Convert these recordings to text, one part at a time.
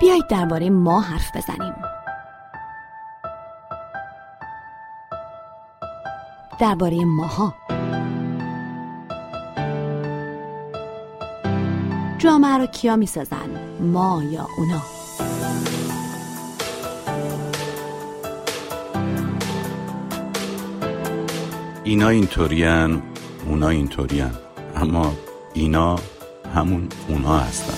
بیایید درباره ما حرف بزنیم. درباره ماها. جامعه رو کیا می‌سازن؟ ما یا اونا؟ اینا اینطورین اونا اینطورین اما اینا همون اونا هستن.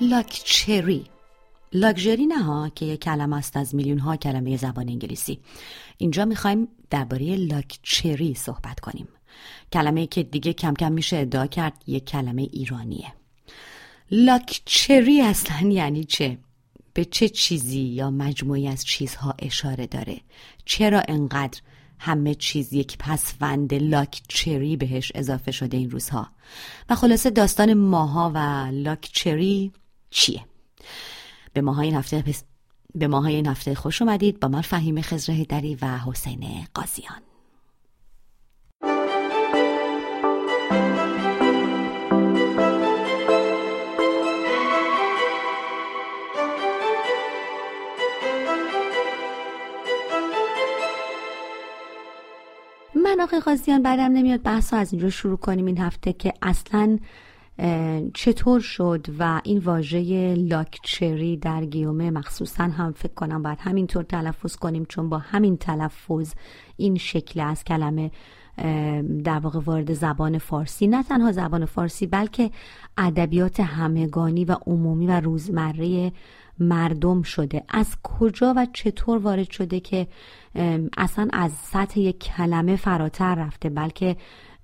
لاکچری لاکچری نه ها که یک کلمه است از میلیون ها کلمه زبان انگلیسی. اینجا می‌خوایم درباره لاکچری صحبت کنیم. کلمه که دیگه کم کم میشه ادعا کرد یک کلمه ایرانیه. لاکچری اصلا یعنی چه؟ به چه چیزی یا مجموعی از چیزها اشاره داره؟ چرا انقدر همه چیز یک پسوند لاکچری بهش اضافه شده این روزها؟ و خلاصه داستان ماها و لاکچری چیه؟ به ماهای این هفته پس... به ماهای این هفته خوش اومدید. با من فهیم خزره دری و حسین قاضیان. من آقای قاضیان بعدم نمیاد بحث از اینجا شروع کنیم این هفته که اصلا چطور شد و این واژه لاکچری در گیومه مخصوصا هم فکر کنم باید همینطور تلفظ کنیم چون با همین تلفظ این شکل از کلمه در واقع وارد زبان فارسی نه تنها زبان فارسی بلکه ادبیات همگانی و عمومی و روزمره مردم شده. از کجا و چطور وارد شده که اصلا از سطح یک کلمه فراتر رفته بلکه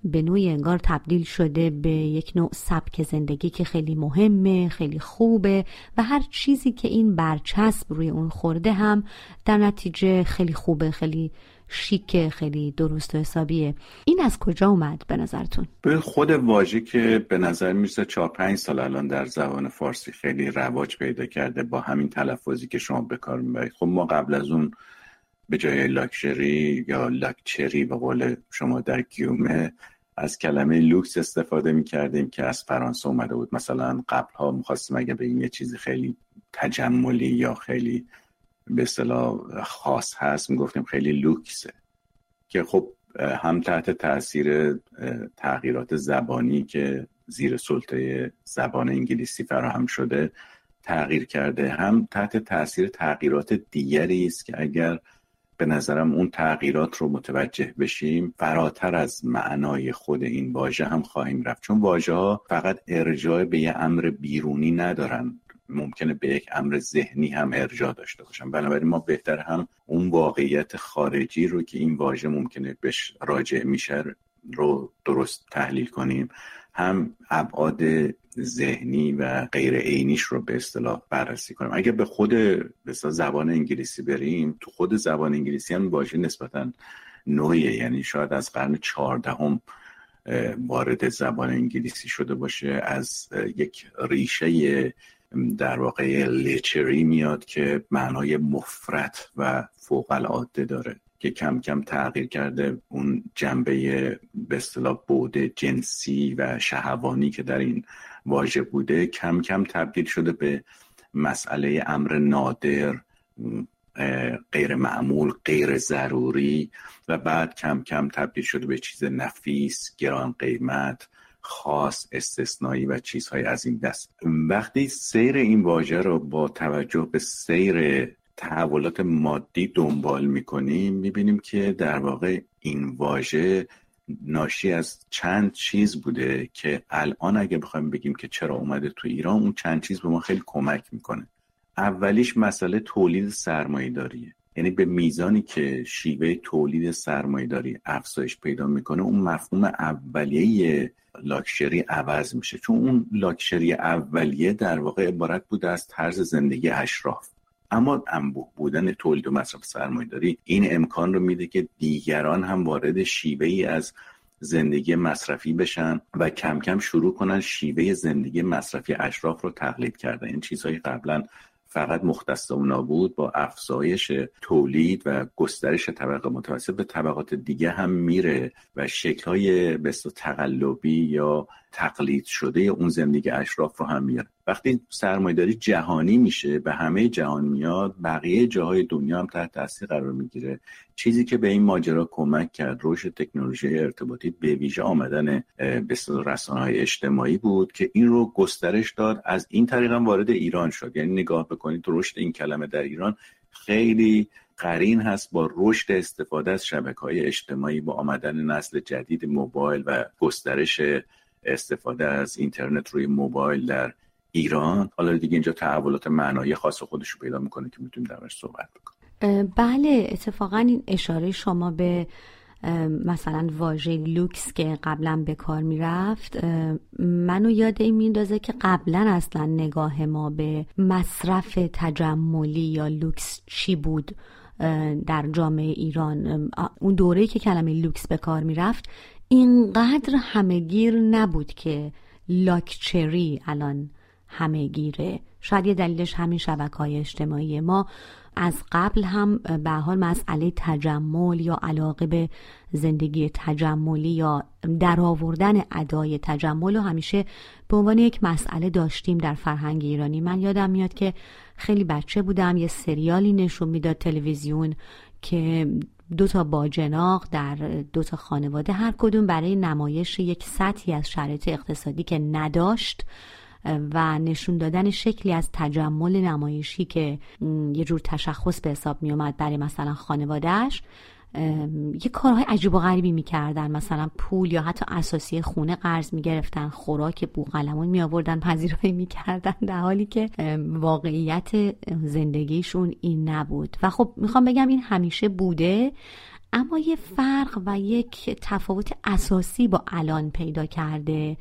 به نوعی انگار تبدیل شده به یک نوع سبک زندگی که خیلی مهمه خیلی خوبه و هر چیزی که این برچسب روی اون خورده هم در نتیجه خیلی خوبه خیلی شیک خیلی درست و حسابیه. این از کجا اومد به نظرتون؟ به خود واژه که به نظر می‌رسه چهار پنج سال الان در زبان فارسی خیلی رواج پیدا کرده با همین تلفظی که شما به کار می‌برید. خب ما قبل از اون به جای لاکچری یا لاکچری به قول شما در گیومه از کلمه لوکس استفاده می کردیم که از فرانسه اومده بود. مثلا قبل ها می‌خواستیم اگه به این یه چیزی خیلی تجملی یا خیلی به اصطلاح خاص هست می‌گفتیم خیلی لوکسه که خب هم تحت تاثیر تغییرات زبانی که زیر سلطه زبان انگلیسی فراهم شده تغییر کرده هم تحت تاثیر تغییرات دیگری است که اگر به نظرم اون تغییرات رو متوجه بشیم. فراتر از معنای خود این واژه هم خواهیم رفت. چون واژه ها فقط ارجاع به یه امر بیرونی ندارن. ممکنه به یک امر ذهنی هم ارجاع داشته باشن. بنابراین ما بهتر هم اون واقعیت خارجی رو که این واژه ممکنه بهش راجع میشه رو درست تحلیل کنیم. هم ابعاد ذهنی و غیر عینیش رو به اصطلاح بررسی کنیم. اگر به خود به زبان انگلیسی بریم تو خود زبان انگلیسی هم واژه نسبتا نوعیه. یعنی شاید از قرن چهاردهم وارد زبان انگلیسی شده باشه از یک ریشه در واقع لیچری میاد که معنای مفرت و فوق العاده داره. که کم کم تغییر کرده اون جنبه به اصطلاح بود جنسی و شهوانی که در این واژه بوده کم کم تبدیل شده به مسئله امر نادر غیر معمول غیر ضروری و بعد کم کم تبدیل شده به چیز نفیس گران قیمت خاص استثنایی و چیزهای از این دست. وقتی سیر این واژه رو با توجه به سیر تحولات مادی دنبال می‌کنیم می‌بینیم که در واقع این واژه ناشی از چند چیز بوده که الان اگه بخوایم بگیم که چرا اومده تو ایران اون چند چیز به ما خیلی کمک می‌کنه. اولیش مسئله تولید سرمایه داریه یعنی به میزانی که شیوه تولید سرمایه داری افزایش پیدا می‌کنه اون مفهوم اولیه لاکشری عوض میشه. چون اون لاکشری اولیه در واقع عبارت بوده از طرز زندگی اشراف. اما انبوه بودن تولید و مصرف سرمایه داری این امکان رو میده که دیگران هم وارد شیوه ای از زندگی مصرفی بشن و کم کم شروع کنن شیوه زندگی مصرفی اشراف رو تقلید کردن. این چیزهایی قبلا فقط مختص اونا بود با افزایش تولید و گسترش طبقه متوسط به طبقات دیگه هم میره و شکلهای به تقلبی یا تقلید شده اون زندگی اشراف رو هم میاره. وقتی سرمایهداری جهانی میشه به همه جهان میاد بقیه جاهای دنیا هم تحت تاثیر قرار می‌گیره چیزی که به این ماجرا کمک کرد رشد تکنولوژی ارتباطی به ویژه آمدن به رسانه های اجتماعی بود که این رو گسترش داد. از این طریق هم وارد ایران شد. یعنی نگاه بکنید رشد این کلمه در ایران خیلی قرین هست. با رشد استفاده از شبکه های اجتماعی با آمدن نسل جدید موبایل و گسترش استفاده از اینترنت روی موبایل در ایران. حالا دیگه اینجا تحولات معنایی خاص خودش رو پیدا می‌کنه که می‌تونیم درش صحبت بکنیم. بله اتفاقا این اشاره شما به مثلا واژه لوکس که قبلا به کار می‌رفت منو یاد این میندازه که قبلا اصلا نگاه ما به مصرف تجملی یا لوکس چی بود در جامعه ایران؟ اون دوره که کلمه لوکس به کار می‌رفت اینقدر همه‌گیر نبود که لاکچری الان همهگیره شاید یه دلیلش همین شبکه های اجتماعی ما. از قبل هم به حال مسئله تجمل یا علاقه به زندگی تجملی یا درآوردن ادای تجمل رو همیشه به عنوان یک مسئله داشتیم در فرهنگ ایرانی. من یادم میاد که خیلی بچه بودم یه سریالی نشون می‌داد تلویزیون که دو تا باجناق در دو تا خانواده هر کدوم برای نمایش یک سطحی از شرایط اقتصادی که نداشت و نشون دادن شکلی از تجمل نمایشی که یه جور تشخص به حساب می اومد برای مثلا خانوادهش یه کارهای عجیب و غریبی می‌کردن. مثلا پول یا حتی اساسی خونه قرض می‌گرفتن خوراک بوقلمون می آوردن پذیرایی می‌کردن. در حالی که واقعیت زندگیشون این نبود. و خب می‌خوام بگم این همیشه بوده اما یه فرق و یک تفاوت اساسی با الان پیدا کرده.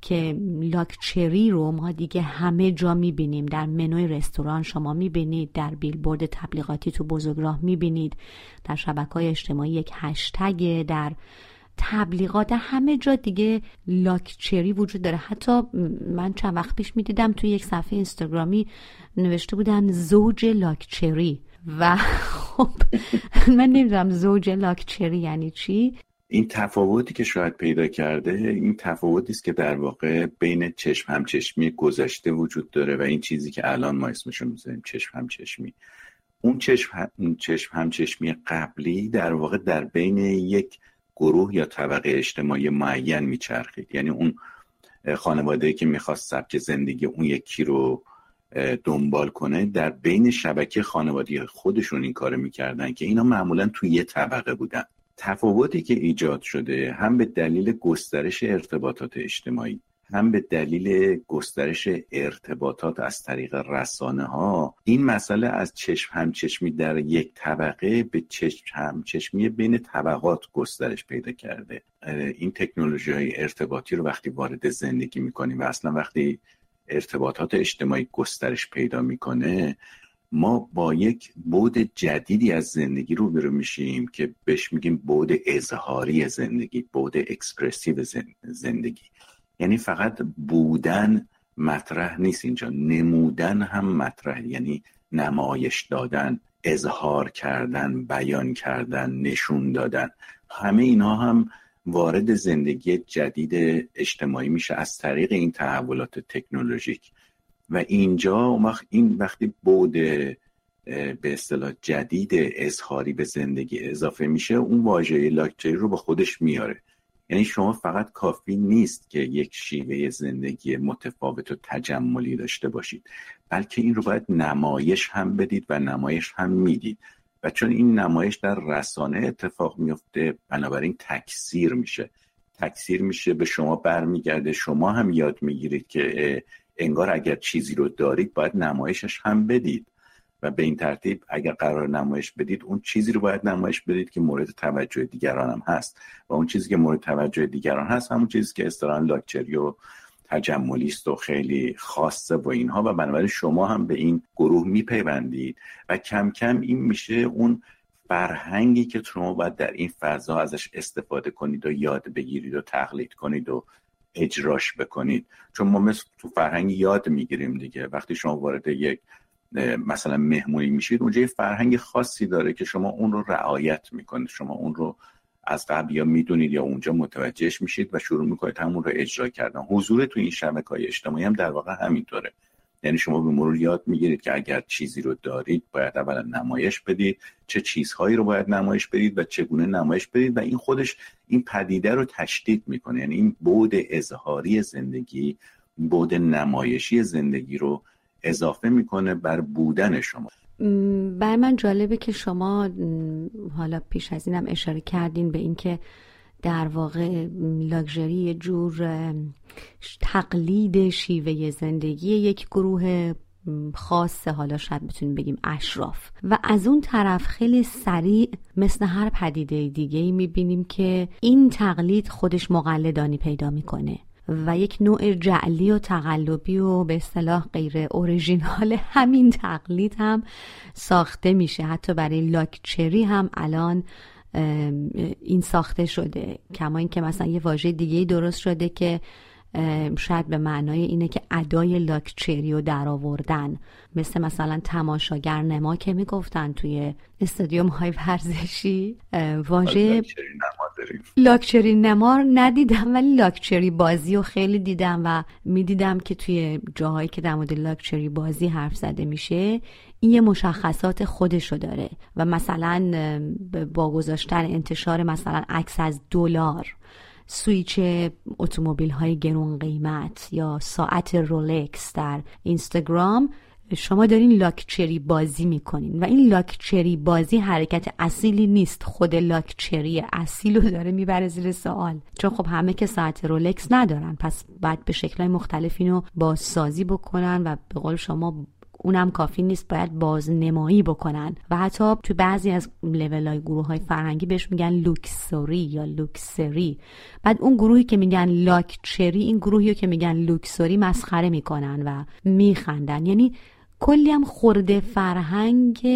که لاکچری رو ما دیگه همه جا می‌بینیم. در منوی رستوران شما می‌بینید در بیلبورد تبلیغاتی تو بزرگراه می‌بینید در شبکه های اجتماعی یک هشتگ در تبلیغات همه جا دیگه لاکچری وجود داره. حتی من چند وقت پیش می‌دیدم توی یک صفحه اینستاگرامی نوشته بودن زوج لاکچری. و خب من نمی‌دونم زوج لاکچری یعنی چی. این تفاوتی که شاید پیدا کرده این تفاوتی است که در واقع بین چشم همچشمی گذشته وجود داره و این چیزی که الان ما اسمشو می‌ذاریم چشم همچشمی. اون چشم, هم... چشم همچشمی قبلی در واقع در بین یک گروه یا طبقه اجتماعی معین میچرخید. یعنی اون خانواده که می‌خواست سبک زندگی اون یکی رو دنبال کنه در بین شبکه خانوادی خودشون این کار می‌کردن که اینا معمولا توی یه طبقه بودن. تفاوتی که ایجاد شده هم به دلیل گسترش ارتباطات اجتماعی هم به دلیل گسترش ارتباطات از طریق رسانه ها این مسئله از چشم همچشمی در یک طبقه به چشم همچشمی بین طبقات گسترش پیدا کرده. این تکنولوژی های ارتباطی رو وقتی وارد زندگی می‌کنیم و اصلا وقتی ارتباطات اجتماعی گسترش پیدا می‌کنه ما با یک بود جدیدی از زندگی رو برو میشیم که بهش میگیم بود اظهاری زندگی بود اکسپرسیو زندگی. یعنی فقط بودن مطرح نیست اینجا. نمودن هم مطرح یعنی نمایش دادن اظهار کردن بیان کردن نشون دادن. همه اینها هم وارد زندگی جدید اجتماعی میشه از طریق این تحولات تکنولوژیک. و اینجا این وقتی بود به اصطلاح جدید اظهاری به زندگی اضافه میشه اون واژه لاکچری رو با خودش میاره. یعنی شما فقط کافی نیست که یک شیوه زندگی متفاوت و تجملی داشته باشید بلکه این رو باید نمایش هم بدید و نمایش هم می‌دید. و چون این نمایش در رسانه اتفاق میفته بنابراین تکثیر میشه. تکثیر میشه به شما برمیگرده شما هم یاد می‌گیرید که انگار اگر چیزی رو دارید باید نمایشش هم بدید. و به این ترتیب اگر قرار نمایش بدید اون چیزی رو باید نمایش بدید که مورد توجه دیگران هم هست. و اون چیزی که مورد توجه دیگران هست همون چیزی که استران لاکچری و تجملیست و خیلی خاصه و اینها. و بنابراین شما هم به این گروه میپیوندید. و کم کم این میشه اون فرهنگی که شما باید در این فضا ازش استفاده کنید و یاد بگیرید و تقلید کنید و اجراش بکنید. چون ما مثل تو فرهنگ یاد می‌گیریم دیگه. وقتی شما وارد یک مثلا مهمونی میشید اونجا یه فرهنگ خاصی داره که شما اون رو رعایت می‌کنید. شما اون رو از قبل یا می‌دونید یا اونجا متوجهش میشید و شروع می‌کنید همون رو اجرا کردن. حضور تو این شبکه های اجتماعی هم در واقع همینطوره. یعنی شما به مرور یاد می‌گیرید که اگر چیزی رو دارید باید اولا نمایش بدید چه چیزهایی رو باید نمایش بدید و چگونه نمایش بدید و این خودش این پدیده رو تشدید می‌کنه. یعنی این بود اظهاری زندگی بود نمایشی زندگی رو اضافه می‌کنه بر بودن شما. بر من جالبه که شما حالا پیش از اینم اشاره کردین به اینکه در واقع لاکچری یه جور تقلید شیوه زندگی یک گروه خاص حالا شاید بتونیم بگیم اشراف. و از اون طرف خیلی سریع مثل هر پدیده دیگه ای می‌بینیم که این تقلید خودش مقلدانی پیدا می‌کنه و یک نوع جعلی و تقلبی و به اصطلاح غیر اوریژینال همین تقلید هم ساخته میشه. حتی برای لاکچری هم الان این ساخته شده. کما اینکه مثلا یه واژه دیگه درست شده که شاید به معنای اینه که ادای لاکچری رو در آوردن مثل مثلا تماشاگر نما که می‌گفتن توی استادیوم های ورزشی. واژه لاکچری نما ندیدم ولی لاکچری بازی رو خیلی دیدم و می‌دیدم که توی جاهایی که در مورد لاکچری بازی حرف زده میشه این یه مشخصات خودشو داره و مثلا با گذاشتن انتشار مثلا عکس از دلار سویچ اتومبیل های گرون قیمت یا ساعت رولکس در اینستاگرام. شما دارین لاکچری بازی می‌کنین و این لاکچری بازی حرکت اصیلی نیست. خود لاکچری اصیل رو داره می‌بره زیر سوال. چون خب همه که ساعت رولکس ندارن پس باید به شکلهای مختلف اینو بازسازی بکنن و به قول شما اونم کافی نیست باید بازنمایی بکنن. و حتی تو بعضی از لیول های گروه های فرهنگی بهش میگن لوکسوری یا لوکسری. بعد اون گروهی که میگن لاکچری این گروهی که میگن لوکسوری مسخره می‌کنن و میخندن. یعنی کلی هم خورده فرهنگ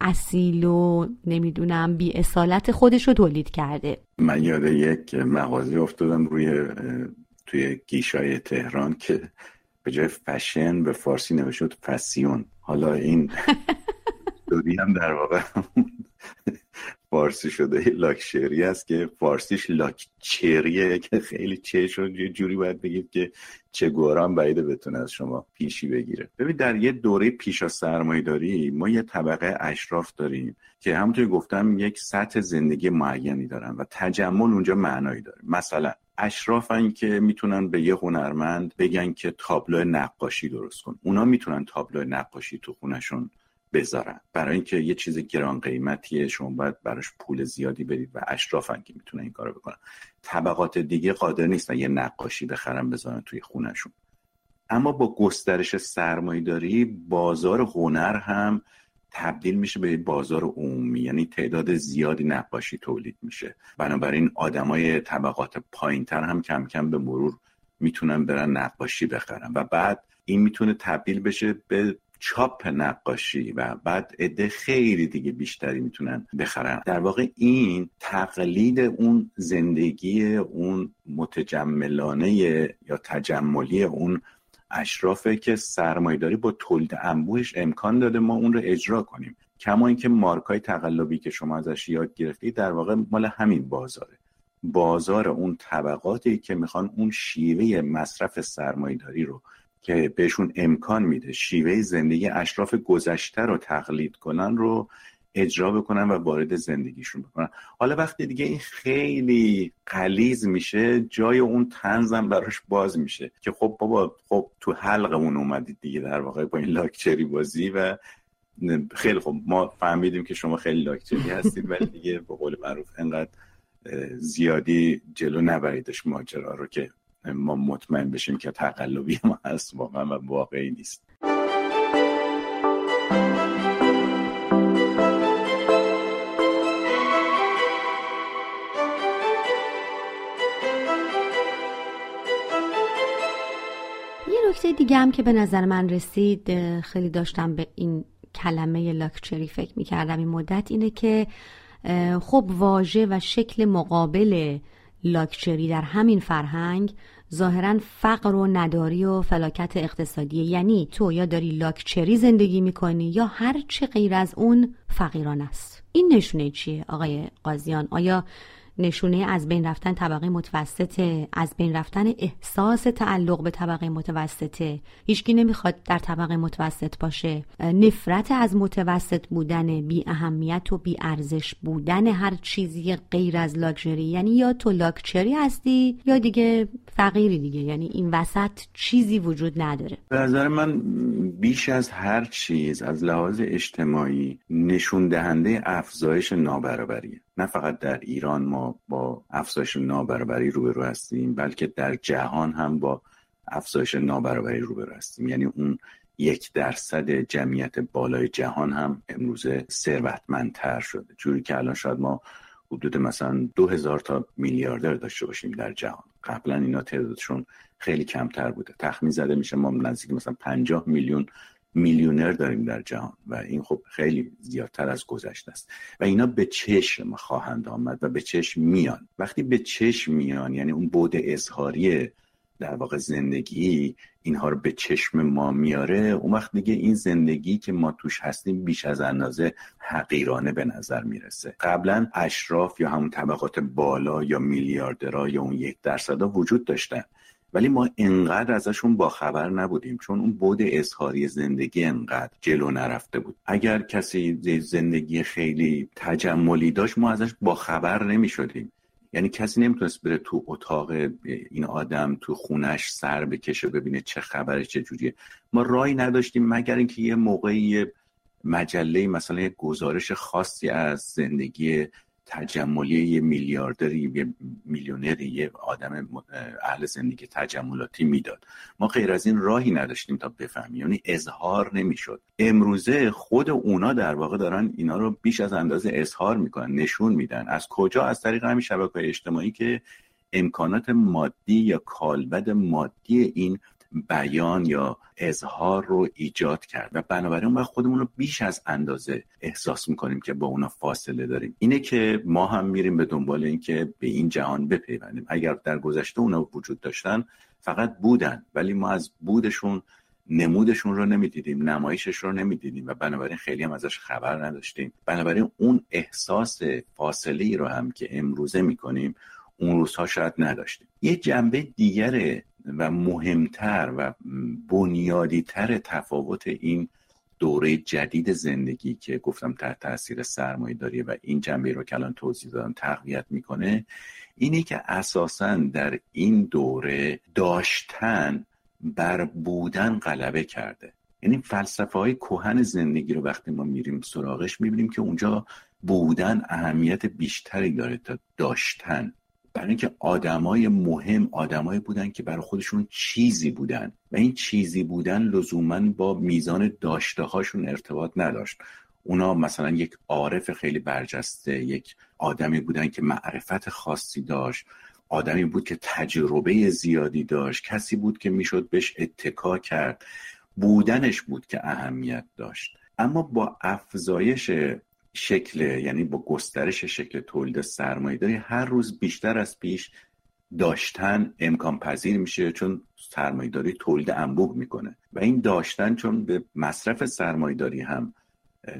اصیل و نمی‌دونم بی اصالت خودش رو تولید کرده. من یاد یک مغازه افتادم روی توی گیشای تهران که به جای فشن به فارسی نوشت فسیون. حالا این دوری هم در واقع فارسی شده. لاکشری است که فارسیش لاکچریه که خیلی چه یه جوری باید بگید که چه گوران بعیده بتونه از شما پیشی بگیره. ببین در یه دوره پیشا سرمایه داری ما یه طبقه اشراف داریم که همونطور گفتم یک سطح زندگی معینی دارن و تجمل اونجا معنایی داره. مثلا اشرافن که می‌تونن به یه هنرمند بگن که تابلو نقاشی درست کن. اونا می‌تونن تابلو نقاشی تو خونشون بذارن. برای اینکه یه چیز گران قیمتیه شما باید براش پول زیادی بدید و اشرافن که می‌تونن این کارو بکنن. طبقات دیگه قادر نیستن یه نقاشی بخرن بذارن توی خونشون اما با گسترش سرمایهداری بازار هنر هم تبدیل میشه به بازار عمومی. یعنی تعداد زیادی نقاشی تولید میشه. بنابراین آدمای طبقات پایینتر هم کم کم به مرور می‌تونن برن نقاشی بخرن. و بعد این می‌تونه تبدیل بشه به چاپ نقاشی و بعد عده خیلی دیگه بیشتری می‌تونن بخرن. در واقع این تقلید اون زندگی اون متجملانه یا تجملی اون اشرافه که سرمایداری با تولید انبوهش امکان داده ما اون رو اجرا کنیم. کما اینکه مارکای تقلبی که شما ازش یاد گرفتید در واقع مال همین بازاره. بازار اون طبقاتی که می‌خوان اون شیوه مصرف سرمایداری رو که بهشون امکان میده شیوه زندگی اشراف گذشته رو تقلید کنن رو اجرا بکنن و وارد زندگیشون بکنن. حالا وقتی دیگه این خیلی قلیز میشه جای اون تنزم براش باز میشه که خب بابا خب تو حلقمون اومدید دیگه در واقع با این لاکچری بازی و خیلی خوب ما فهمیدیم که شما خیلی لاکچری هستید ولی دیگه به قول معروف انقدر زیادی جلو نبریدش ماجرا رو که ما مطمئن بشیم که تقلبی ما هست واقعا و واقعی نیست. نکته دیگه هم که به نظر من رسید خیلی داشتم به این کلمه لاکچری فکر می‌کردم این مدت اینه که خب واژه و شکل مقابل لاکچری در همین فرهنگ ظاهرا فقر و نداری و فلاکت اقتصادی یعنی تو یا داری لاکچری زندگی می‌کنی یا هر چه غیر از اون فقیران است. این نشونه چیه آقای قاضیان؟ آیا نشونه از بین رفتن طبقه متوسطه از بین رفتن احساس تعلق به طبقه متوسطه هیچکی نمی‌خواد در طبقه متوسط باشه. نفرت از متوسط بودن بی اهمیت و بی ارزش بودن هر چیزی غیر از لاکچری یعنی یا تو لاکچری هستی یا دیگه فقیری دیگه. یعنی این وسط چیزی وجود نداره. به نظر من بیش از هر چیز از لحاظ اجتماعی نشون دهنده افزایش نابرابریه. نه فقط در ایران ما با افزایش نابرابری روبرو هستیم بلکه در جهان هم با افزایش نابرابری روبرو هستیم. یعنی اون یک درصد جمعیت بالای جهان هم امروزه ثروتمندتر شده. جوری که الان شاید ما حدود مثلا دو هزار تا میلیاردر داشته باشیم در جهان. قبلا اینا تعدادشون خیلی کمتر بوده. تخمین زده میشه ما نزدیک مثلا 50 میلیون میلیونر داریم در جهان و این خب خیلی زیادتر از گذشته است. و اینا به چشم خواهند آمد و به چشم میان. وقتی به چشم میان یعنی اون بود اظهاری در واقع زندگی اینها رو به چشم ما میاره اون وقت دیگه این زندگی که ما توش هستیم بیش از اندازه حقیرانه به نظر می‌رسه. قبلا اشراف یا همون طبقات بالا یا میلیاردرها یا اون یک درصدا وجود داشتن. ولی ما انقدر ازشون با خبر نبودیم چون اون بود اظهاری زندگی انقدر جلو نرفته بود. اگر کسی زندگی خیلی تجملی داشت ما ازش با خبر نمی شدیم یعنی کسی نمی‌تونست بره تو اتاق این آدم تو خونش سر بکشه ببینه چه خبره چه جوریه. ما رای نداشتیم مگر اینکه یه موقعی مجله مثلا یه گزارش خاصی از زندگی تجملی یه میلیاردری یه میلیونری یه آدم اهل زندگی تجملاتی می‌داد. ما غیر از این راهی نداشتیم تا بفهمیم. یعنی اظهار نمی‌شد. امروزه خود اونا در واقع دارن اینا رو بیش از اندازه اظهار می‌کنن نشون میدن. از کجا؟ از طریق همین شبکه اجتماعی که امکانات مادی یا کالبد مادی این بیان یا اظهار رو ایجاد کرد و بنابراین ما خودمون رو بیش از اندازه احساس می‌کنیم که با اونا فاصله داریم. اینه که ما هم میریم به دنبال اینکه به این جهان بپیوندیم. اگر در گذشته اونا وجود داشتن فقط بودن. ولی ما از بودشون نمودشون رو نمی‌دیدیم نمایشش رو نمی‌دیدیم و بنابراین خیلی هم ازش خبر نداشتیم. بنابراین اون احساس فاصله ای رو هم که امروزه می‌کنیم اون روزها شاید نداشتیم. یه جنبه دیگر و مهمتر و بنیادیتر تفاوت این دوره جدید زندگی که گفتم تحت تاثیر سرمایه داری و این جنبه رو که الان توضیح دادم تقویت می‌کنه اینه که اساسا در این دوره داشتن بر بودن غلبه کرده. یعنی فلسفه های کوهن زندگی رو وقتی ما میریم سراغش می‌بینیم که اونجا بودن اهمیت بیشتری داره تا داشتن. برای اینکه آدمای مهم آدمایی بودن که برای خودشون چیزی بودن. و این چیزی بودن لزوما با میزان داشته هاشون ارتباط نداشت. اونا مثلا یک عارف خیلی برجسته یک آدمی بودن که معرفت خاصی داشت. آدمی بود که تجربه زیادی داشت. کسی بود که می‌شد بهش اتکا کرد. بودنش بود که اهمیت داشت. اما با افزایش شکل یعنی با گسترش شکل تولید سرمایه داری هر روز بیشتر از پیش داشتن امکان پذیر میشه چون سرمایه داری تولید انبوه می‌کنه. و این داشتن چون به مصرف سرمایه داری هم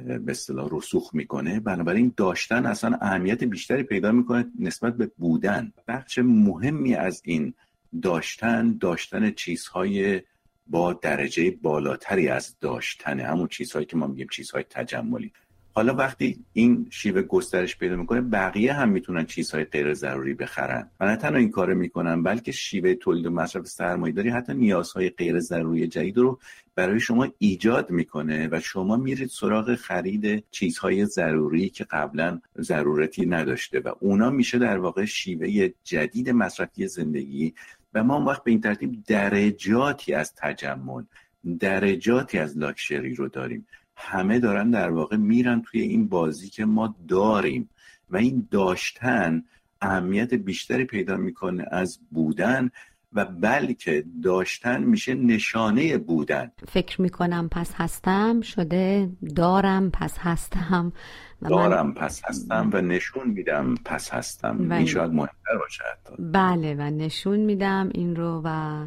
به اصطلاح رسوخ می‌کنه. بنابراین داشتن اصلا اهمیت بیشتری پیدا می‌کنه نسبت به بودن. بخش مهمی از این داشتن داشتن چیزهای با درجه بالاتری از داشتن. همون چیزهایی که ما میگیم چیزهای تجملی. حالا وقتی این شیوه گسترش پیدا می‌کنه بقیه هم می‌تونن چیزهای غیر ضروری بخرن. و نه تنها این کار می‌کنن بلکه شیوه تولید و مصرف سرمایه داری حتی نیازهای غیر ضروری جدید رو برای شما ایجاد می‌کنه و شما میرید سراغ خرید چیزهای ضروری که قبلا ضرورتی نداشته و اونا میشه در واقع شیوه جدید مصرفی زندگی و ما وقت به این ترتیب درجاتی از تجمل درجاتی از لاکشری رو داریم. همه دارن در واقع میرن توی این بازی که ما داریم و این داشتن اهمیت بیشتری پیدا می‌کنه از بودن و بلکه داشتن میشه نشانه بودن. فکر می‌کنم پس هستم شده دارم پس هستم دارم پس هستم و نشون میدم پس هستم. این شاید مهمتر باشه بله و نشون میدم این رو و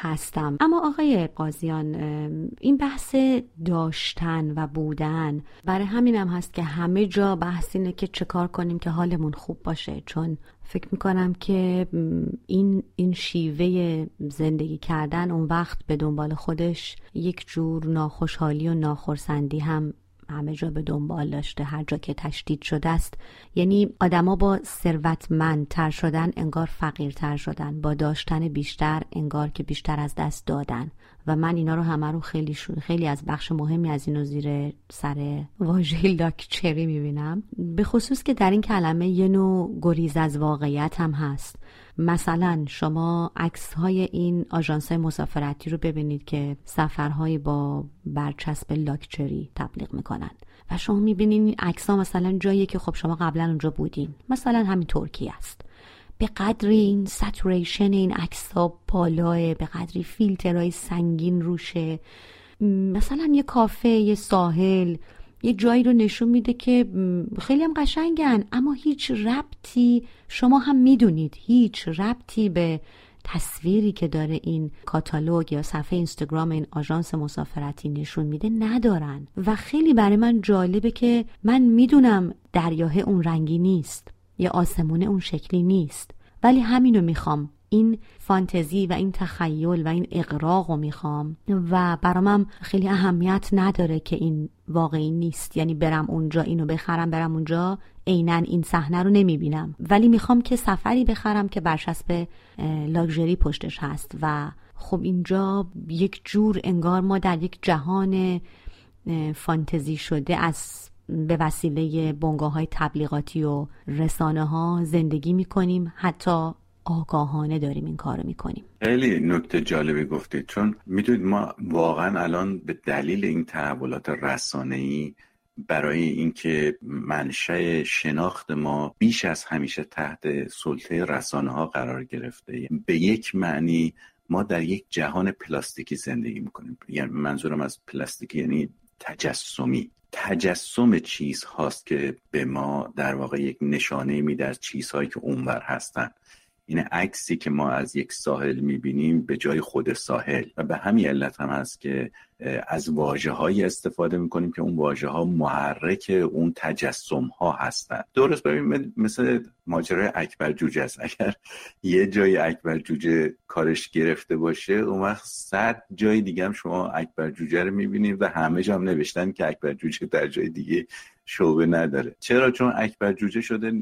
هستم. اما آقای قاضیان این بحث داشتن و بودن برای همینم هست که همه جا بحث اینه که چه کار کنیم که حالمون خوب باشه. چون فکر می‌کنم که این این شیوه زندگی کردن اون وقت به دنبال خودش یک جور ناخوشحالی و ناخرسندی هم همه جا به دنبال داشته هر جا که تشدید شده است. یعنی آدما با ثروتمندتر شدن انگار فقیرتر شدن با داشتن بیشتر انگار که بیشتر از دست دادن. و من اینا رو همه رو خیلی خیلی از بخش مهمی از اینو زیر سر واژه لاکچری می‌بینم. به خصوص که در این کلمه یه نوع گریز از واقعیت هم هست. مثلا شما عکس های این آژانس مسافرتی رو ببینید که سفرهایی با برچسب لاکچری تبلیغ می‌کنن. و شما می‌بینید این عکس ها مثلا جایی که خب شما قبلا اونجا بودین. مثلا همین ترکیه است. به قدری این ساتوریشن این ها بالاه به قدری فیلترهای سنگین روشه. مثلا یه کافه یه ساحل یه جایی رو نشون میده که خیلی هم قشنگن اما هیچ ربطی شما هم می‌دونید. هیچ ربطی به تصویری که داره این کاتالوگ یا صفحه اینستاگرام این آژانس مسافرتی نشون میده ندارن. و خیلی برای من جالبه که من می‌دونم دریاه اون رنگی نیست. یا آسمونه اون شکلی نیست. ولی همینو می‌خوام. این فانتزی و این تخیل و این اقراق رو می‌خوام. و برامم خیلی اهمیت نداره که این واقعی نیست. یعنی برم اونجا اینو بخرم برم اونجا عینا این صحنه رو نمی‌بینم. ولی می‌خوام که سفری بخرم که برچسب لاکچری پشتش هست. و خب اینجا یک جور انگار ما در یک جهان فانتزی شده از به وسیله بنگاه های تبلیغاتی و رسانه ها زندگی می‌کنیم. حتی آگاهانه داریم این کارو می‌کنیم. خیلی نکته جالبی گفتید چون می‌دونید ما واقعا الان به دلیل این تحولات رسانه‌ای برای اینکه منشأ شناخت ما بیش از همیشه تحت سلطه رسانه ها قرار گرفته به یک معنی ما در یک جهان پلاستیکی زندگی می‌کنیم. یعنی منظورم از پلاستیکی یعنی تجسمی. تجسم چیز هاست که به ما در واقع یک نشانه میده از چیزهایی که اونور هستن. این عکسی که ما از یک ساحل می‌بینیم به جای خود ساحل. و به همین علت هم هست که از واجه هایی استفاده می‌کنیم که اون واژه ها محرک اون تجسم ها هستن درست ببین مثل ماجرای اکبر جوجه است. اگر یه جای اکبر جوجه کارش گرفته باشه اون وقت صد جای دیگه هم شما اکبر جوجه رو می‌بینید و همه جا هم نوشتن که اکبر جوجه در جای دیگه شعبه نداره. چرا؟ چون اکبر جوجه شده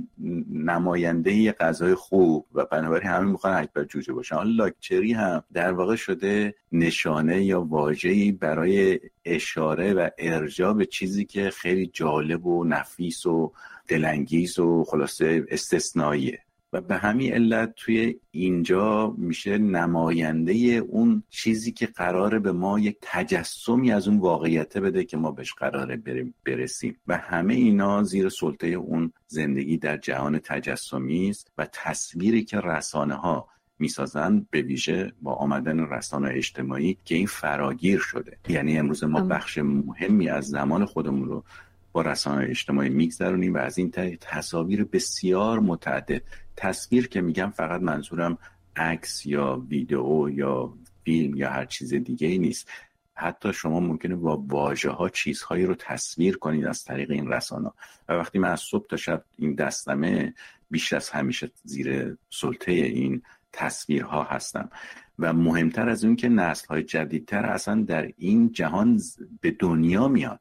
نماینده یه غذای خوب و بنابراین همه می‌خوان اکبر جوجه باشن. حالا لاکچری هم در واقع شده نشانه یا واژه‌ای برای اشاره و ارجاع به چیزی که خیلی جالب و نفیس و دلانگیز و خلاصه استثنائیه. و به همین علت توی اینجا میشه نماینده اون چیزی که قراره به ما یک تجسمی از اون واقعیت بده که ما بهش قراره برسیم. و همه اینا زیر سلطه اون زندگی در جهان تجسمی است و تصویری که رسانه ها می‌سازن به ویژه با آمدن رسانه اجتماعی که این فراگیر شده. یعنی امروز ما بخش مهمی از زمان خودمون رو با رسانه اجتماعی میگذرونیم و از این تصاویر بسیار متعدد. تصویر که میگم فقط منظورم عکس یا ویدئو یا فیلم یا هر چیز دیگه ای نیست. حتی شما ممکنه با واژه ها چیزهایی رو تصویر کنید از طریق این رسانه و وقتی من از صبح تا شب این دستمه بیش از همیشه زیر سلطه این تصویرها هستم. و مهمتر از اون که نسل های جدیدتر اصلا در این جهان به دنیا میاد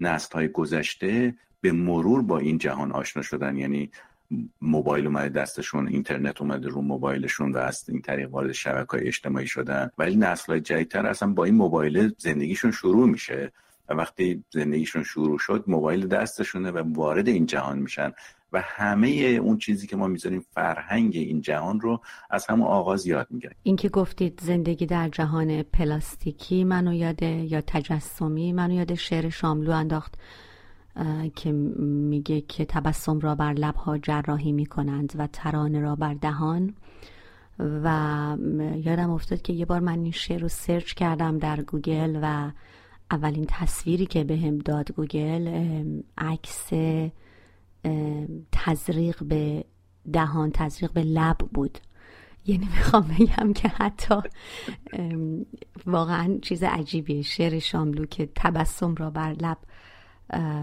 نسل های گذشته به مرور با این جهان آشنا شدن. یعنی موبایل اومده دستشون اینترنت اومده رو موبایلشون و از این طریق وارد شبکه های اجتماعی شدن. ولی نسل های جدیدتر اصلا با این موبایل زندگیشون شروع میشه. و وقتی زندگیشون شروع شد موبایل دستشونه و وارد این جهان میشن. و همه اون چیزی که ما می‌ذاریم فرهنگ این جهان رو از همون آغاز یاد می‌گیریم. این که گفتید زندگی در جهان پلاستیکی منو یاد یا تجسمی منو یاد شعر شاملو انداخت که میگه که تبسم را بر لبها جراحی می‌کنند و ترانه را بر دهان. و یادم افتاد که یه بار من این شعر رو search کردم در گوگل و اولین تصویری که بهم به داد گوگل عکس تزریق به دهان تزریق به لب بود. یعنی می‌خوام بگم که حتی واقعا چیز عجیبیه. شعر شاملو که تبسم را بر لب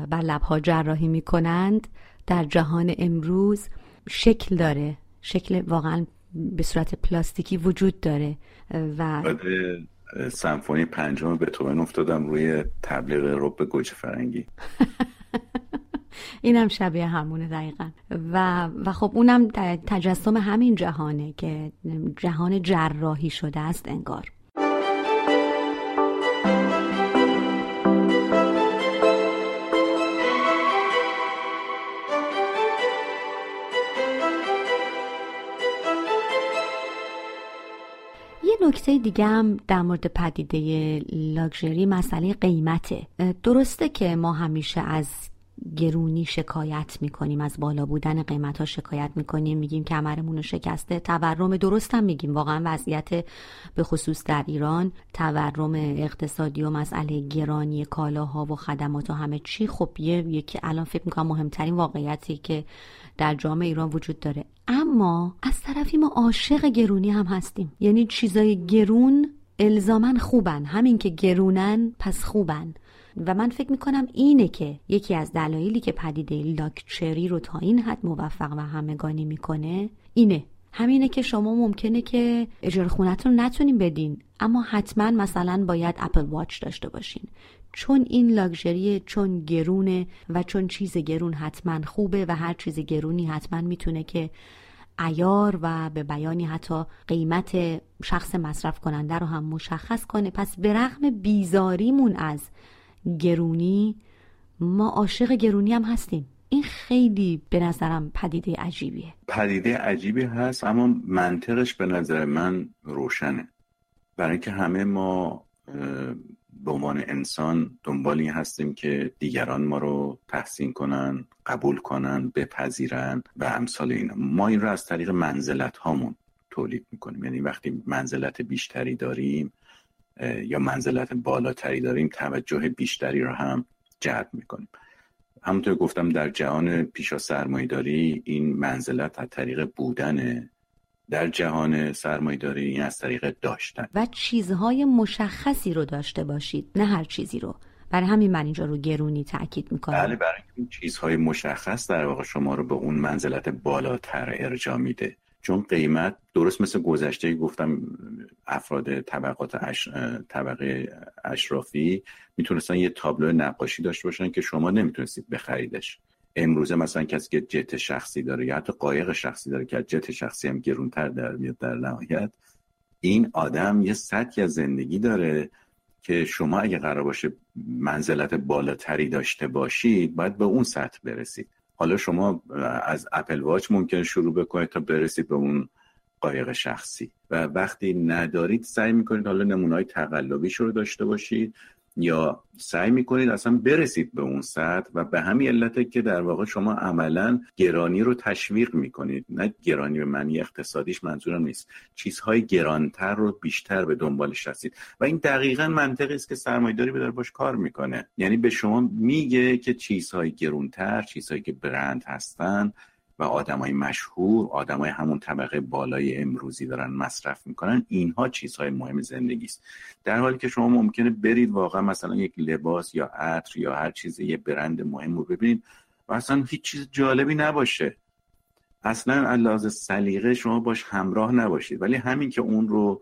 بر لبها جراحی می‌کنند در جهان امروز شکل داره. شکل واقعا به صورت پلاستیکی وجود داره. و سمفونی پنجم به تومن افتادم روی تبلیغ رب گوجه فرنگی. اینم شبیه همونه دقیقا. و, و خب اونم تجسم همین جهانه که جهان جراحی شده است انگار. نکته دیگه هم در مورد پدیده لاکچری مسئله قیمته. درسته که ما همیشه از گرونی شکایت می‌کنیم از بالا بودن قیمت ها شکایت می‌کنیم میگیم کمرمون رو شکسته. تورم درست هم میگیم واقعا وضعیت به خصوص در ایران. تورم اقتصادی و مسئله گرانی کالاها و خدمات و همه چی. خب یه یکی الان فکر می‌کنم مهمترین واقعیتی که در جامعه ایران وجود داره. اما از طرفی ما عاشق گرونی هم هستیم. یعنی چیزای گرون الزامن خوبن. همین که گرونن پس خوبن. و من فکر می‌کنم اینه که یکی از دلایلی که پدیده لاکچری رو تا این حد موفق و همگانی می‌کنه اینه. همینه که شما ممکنه که اجاره خونتون رو نتونین بدین اما حتما مثلا باید اپل واچ داشته باشین. چون این لاکچری چون گرونه و چون چیز گرون حتما خوبه و هر چیز گرونی حتما می‌تونه که ایار و به بیانی حتی قیمت شخص مصرف کننده رو هم مشخص کنه. پس به رغم بیزاریمون از گرونی ما عاشق گرونی هم هستیم. این خیلی به نظرم پدیده عجیبیه. پدیده عجیبی هست اما منطقش به نظر من روشنه. برای اینکه همه ما به عنوان انسان دنبال این هستیم که دیگران ما رو تحسین کنن قبول کنن بپذیرن و امثال اینا. ما این رو از طریق منزلت هامون تولید می‌کنیم. یعنی وقتی منزلت بیشتری داریم یا منزلت بالاتری داریم توجه بیشتری رو هم جلب می‌کنیم. همونطور گفتم در جهان پیشا سرمایه داری این منزلت از طریق بودن در جهان سرمایه این از طریق داشتن. و چیزهای مشخصی رو داشته باشید نه هر چیزی رو. برای همین من اینجا رو گرونی تاکید می‌کنم. بله برای این چیزهای مشخص در واقع شما رو به اون منزلت بالاتر ارجا میده. چون قیمت درست مثل گذشته گفتم افراد طبقات اش... طبقه اشرافی می‌تونستن یه تابلو نقاشی داشته باشن که شما نمی‌تونستید بخریدش. امروزه مثلا کسی که جت شخصی داره یا حتی قایق شخصی داره که جت شخصی هم گرونتر در میاد در نهایت این آدم یه سطحی از زندگی داره که شما اگه قرار باشه منزلت بالاتری داشته باشید باید به اون سطح برسید. حالا شما از اپل واچ ممکن شروع بکنید تا برسید به اون قایق شخصی. و وقتی ندارید سعی می‌کنید حالا نمونه های تقلبیش رو داشته باشید یا سعی می‌کنید اصلا برسید به اون سطح و به همین علته که در واقع شما عملا گرانی رو تشویق می‌کنید. نه گرانی به معنی اقتصادیش منظورم نیست. چیزهای گرانتر رو بیشتر به دنبالش هستید و این دقیقا منطقی است که سرمایه‌داری به باش کار می‌کنه. یعنی به شما میگه که چیزهای گرونتر چیزهایی که برند هستن و آدمای مشهور آدمای همون طبقه بالای امروزی دارن مصرف می‌کنن. اینها چیزهای مهم زندگی است. در حالی که شما ممکنه برید واقعا مثلا یک لباس یا عطر یا هر چیز یه برند مهم رو ببینید و اصلا هیچ چیز جالبی نباشه. اصلا علاوه سلیقه شما باش همراه نباشید. ولی همین که اون رو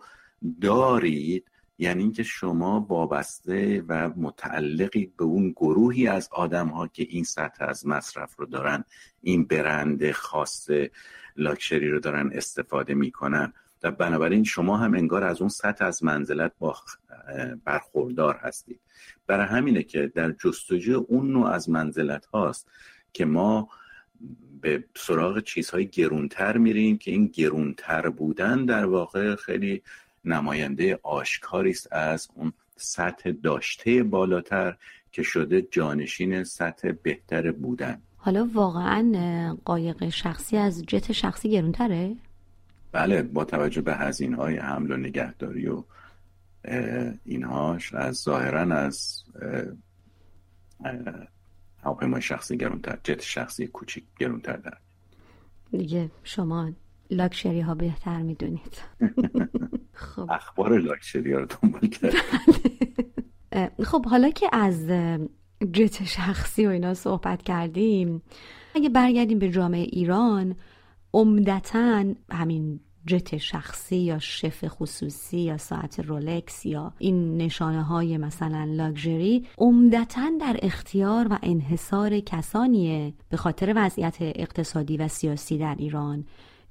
دارید یعنی اینکه شما وابسته و متعلقی به اون گروهی از آدم ها که این سطح از مصرف رو دارن این برند خاص لاکشری رو دارن استفاده می‌کنن. و بنابراین شما هم انگار از اون سطح از منزلت با برخوردار هستید. برای همینه که در جستجوی اون نوع از منزلت هاست که ما به سراغ چیزهای گرونتر میریم که این گرونتر بودن در واقع خیلی نماینده آشکاری است از اون سطح داشته بالاتر که شده جانشین سطح بهتر بودن حالا واقعا قایق شخصی از جت شخصی گرونتره؟ بله با توجه به هزینه های حمل و نگهداری و اینهاش از ظاهرا از هواپیمای شخصی گرونتر جت شخصی کوچیک گرونتر دارد دیگه شما لاکشری ها بهتر می‌دونید. خب. اخبار لاکشری ها رو دنبال کرد خب حالا که از جت شخصی و اینا صحبت کردیم اگه برگردیم به جامعه ایران عمدتا همین جت شخصی یا شف خصوصی یا ساعت رولکس یا این نشانه های مثلا لاکجری عمدتا در اختیار و انحصار کسانیه به خاطر وضعیت اقتصادی و سیاسی در ایران.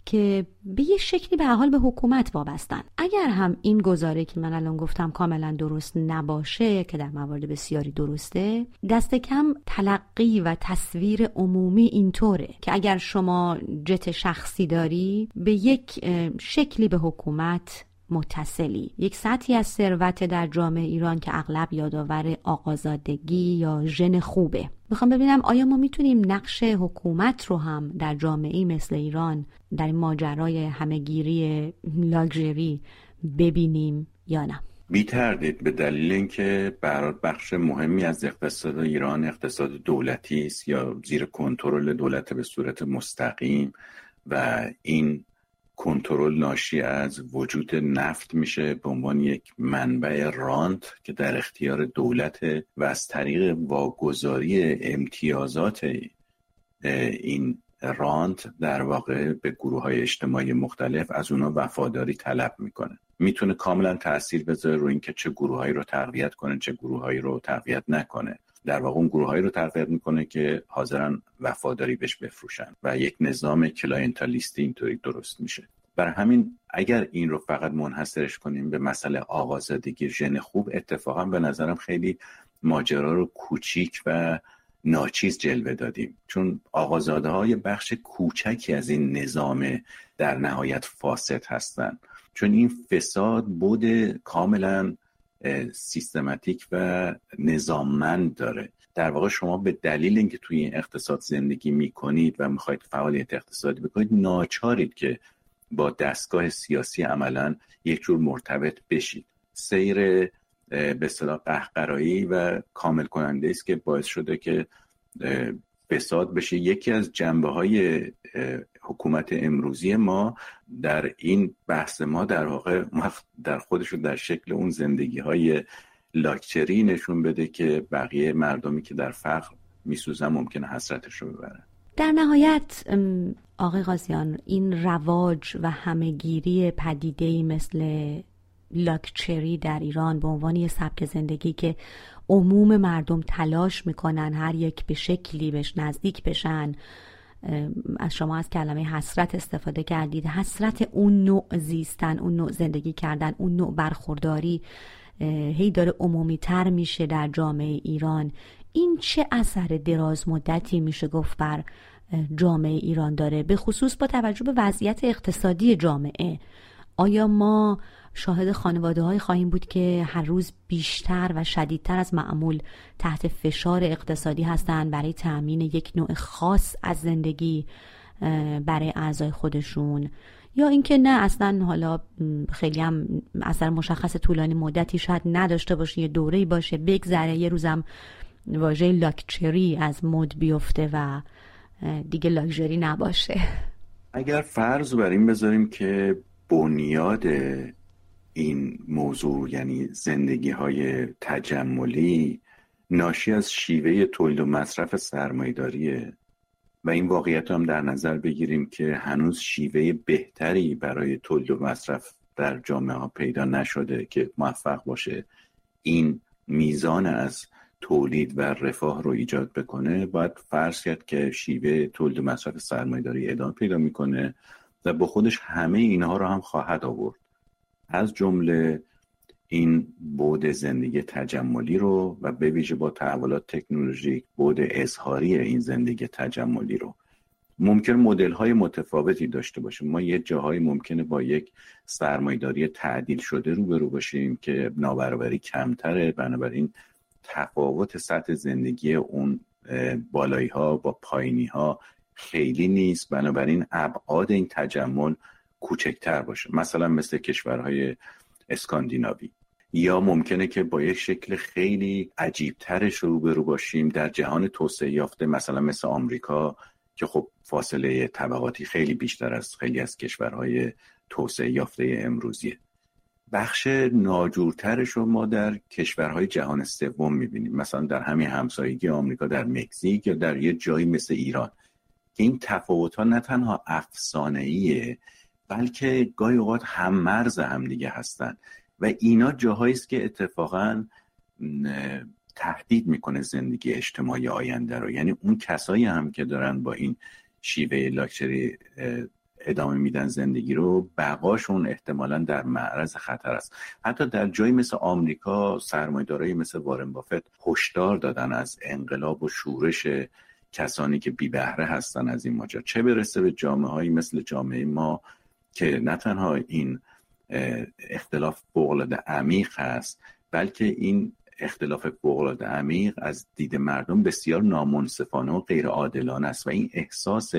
که به یه شکلی به حال به حکومت وابستن. اگر هم این گزاره که من الان گفتم کاملا درست نباشه که در موارد بسیاری درسته دست کم تلقی و تصویر عمومی اینطوره که اگر شما جت شخصی داری به یک شکلی به حکومت متصلی. یک سطحی از ثروت در جامعه ایران که اغلب یادآور آقازادگی یا ژن خوبه. می‌خوام ببینم آیا ما می‌تونیم نقش حکومت رو هم در جامعه مثل ایران در این ماجرای همهگیری لاکژری ببینیم یا نه؟ بیتردید به دلیل اینکه برات بخش مهمی از اقتصاد ایران اقتصاد دولتی است یا زیر کنترل دولت به صورت مستقیم و این کنترل ناشی از وجود نفت میشه به عنوان یک منبع رانت که در اختیار دولت و از طریق واگذاری امتیازات این رانت در واقع به گروه های اجتماعی مختلف از اونا وفاداری طلب می‌کنه. می‌تونه کاملا تاثیر بذاره روی اینکه چه گروههایی رو تقویت کنه چه گروههایی رو تقویت نکنه. در واقع اون گروههایی رو تقویت می‌کنه که حاضرن وفاداری بهش بفروشن و یک نظام کلاینتالیستی اینطوری درست میشه. بر همین اگر این رو فقط منحصرش کنیم به مسئله آقازادگی ژن خوب اتفاقا به نظرم خیلی ماجرا رو کوچیک و ناچیز جلوه دادیم. چون آقازاده های بخش کوچکی از این نظام در نهایت فاسد هستند چون این فساد بود کاملا سیستماتیک و نظاممند داره. در واقع شما به دلیل اینکه توی این اقتصاد زندگی می‌کنید و می‌خواید فعالیت اقتصادی بکنید ناچارید که با دستگاه سیاسی عملا یک جور مرتبط بشید. سیر به اصطلاح قهقرایی و کامل کننده است که باعث شده که فساد بشه. یکی از جنبه های حکومت امروزی ما در این بحث ما در واقع در خودش در شکل اون زندگی های لاکچری نشون بده که بقیه مردمی که در فقر میسوزن ممکنه حسرتش رو ببرن. در نهایت آقای قاضیان این رواج و همهگیری پدیده مثل لاکچری در ایران به عنوان یه سبک زندگی که عموم مردم تلاش می‌کنن هر یک به شکلی بهش نزدیک بشن از شما از کلمه حسرت استفاده کردید. حسرت اون نوع زیستن اون نوع زندگی کردن اون نوع برخورداری هی داره عمومی تر میشه در جامعه ایران. این چه اثر دراز مدتی میشه گفت بر جامعه ایران داره؟ به خصوص با توجه به وضعیت اقتصادی جامعه. آیا ما شاهد خانواده های خواهیم بود که هر روز بیشتر و شدیدتر از معمول تحت فشار اقتصادی هستند برای تأمین یک نوع خاص از زندگی برای اعضای خودشون. یا اینکه نه اصلا حالا خیلی هم اثر مشخص طولانی مدتی شاید نداشته باشه یه دوره‌ای باشه بگذره یه روزم واژه لاکچری از مد بیفته و دیگه لاکچری نباشه. اگر فرض بر این بذاریم که بنیاد این موضوع یعنی زندگی های تجملی ناشی از شیوه تولید و مصرف سرمایداریه و این واقعیت هم در نظر بگیریم که هنوز شیوه بهتری برای تولید و مصرف در جامعه ها پیدا نشده که موفق باشه این میزان از تولید و رفاه رو ایجاد بکنه. باید فرض کرد که شیوه تولید مصرف سرمایه‌داری ادامه پیدا می‌کنه و با خودش همه اینها رو هم خواهد آورد. از جمله این بود زندگی تجملی رو و به ویژه با تحولات تکنولوژیک بود اظهاری این زندگی تجملی رو. ممکن مدل های متفاوتی داشته باشه ما یه جاهایی ممکنه با یک سرمایداری تعدیل شده روبرو باشیم که نابرابری کمتره. بنابراین تفاوت سطح زندگی اون بالایی ها با پایینی ها خیلی نیست. بنابراین ابعاد این تجمل کوچکتر باشه. مثلا مثل کشورهای اسکاندیناوی. یا ممکنه که با یک شکل خیلی عجیبترش روبرو باشیم در جهان توسعه یافته مثلا مثل آمریکا که خب فاصله طبقاتی خیلی بیشتر از خیلی از کشورهای توسعه یافته امروزیه. بخش ناجورترش رو ما در کشورهای جهان سوم می‌بینیم. مثلا در همین همسایگی آمریکا در مکزیک یا در یه جایی مثل ایران. که این تفاوت ها نه تنها افسانه ایه بلکه گاهی اوقات هم مرز هم دیگه هستن. و اینا جاهایی است که اتفاقا تهدید می‌کنه زندگی اجتماعی آینده رو. یعنی اون کسایی هم که دارن با این شیوه لاکچری ادامه میدن زندگی رو بقاشون احتمالا در معرض خطر است. حتی در جایی مثل آمریکا سرمایه‌دارایی مثل وارن بافت هشدار دادن از انقلاب و شورش کسانی که بی بهره هستن از این ماجرا. چه برسه به جامعه هایی مثل جامعه ما که نه تنها این اختلاف بغلد عمیق هست بلکه این اختلاف بغلاد عمیق از دید مردم بسیار نامنصفانه و غیر عادلانه است و این احساس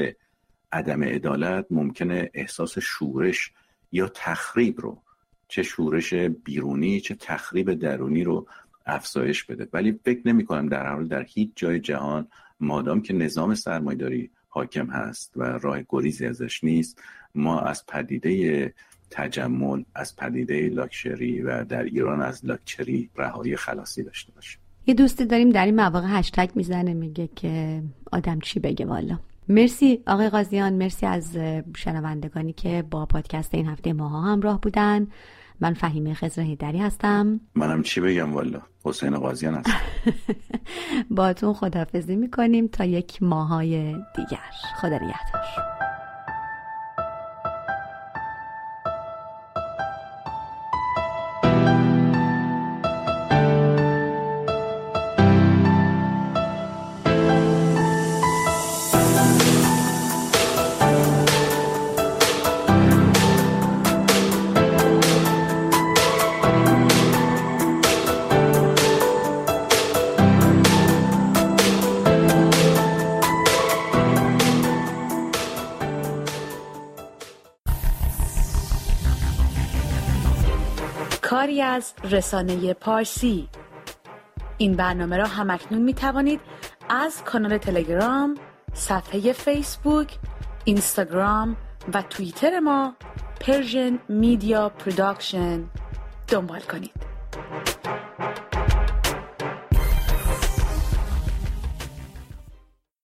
عدم عدالت ممکنه احساس شورش یا تخریب رو چه شورش بیرونی چه تخریب درونی رو افزایش بده. ولی فکر نمی کنم در حال در هیچ جای جهان مادام که نظام سرمایداری حاکم هست و راه گریزی ازش نیست ما از پدیده تجمل از پدیده لاکچری و در ایران از لاکچری رهایی خلاصی داشته باشیم. یه دوستی داریم در این مواقع هشتگ می‌زنه میگه که آدم چی بگه والا. مرسی آقای قاضیان مرسی از شنوندگانی که با پادکست این هفته ماها همراه بودن. من فهیمه خزر هیدری هستم. منم چی بگم والا؟ حسین قاضیان هستم. باتون خدافزی می‌کنیم تا یک ماهای دیگر. خدا نگهدار. رسانه پارسی این برنامه را هم‌اکنون می توانید از کانال تلگرام، صفحه فیسبوک، اینستاگرام و توییتر ما Persian Media Production دنبال کنید.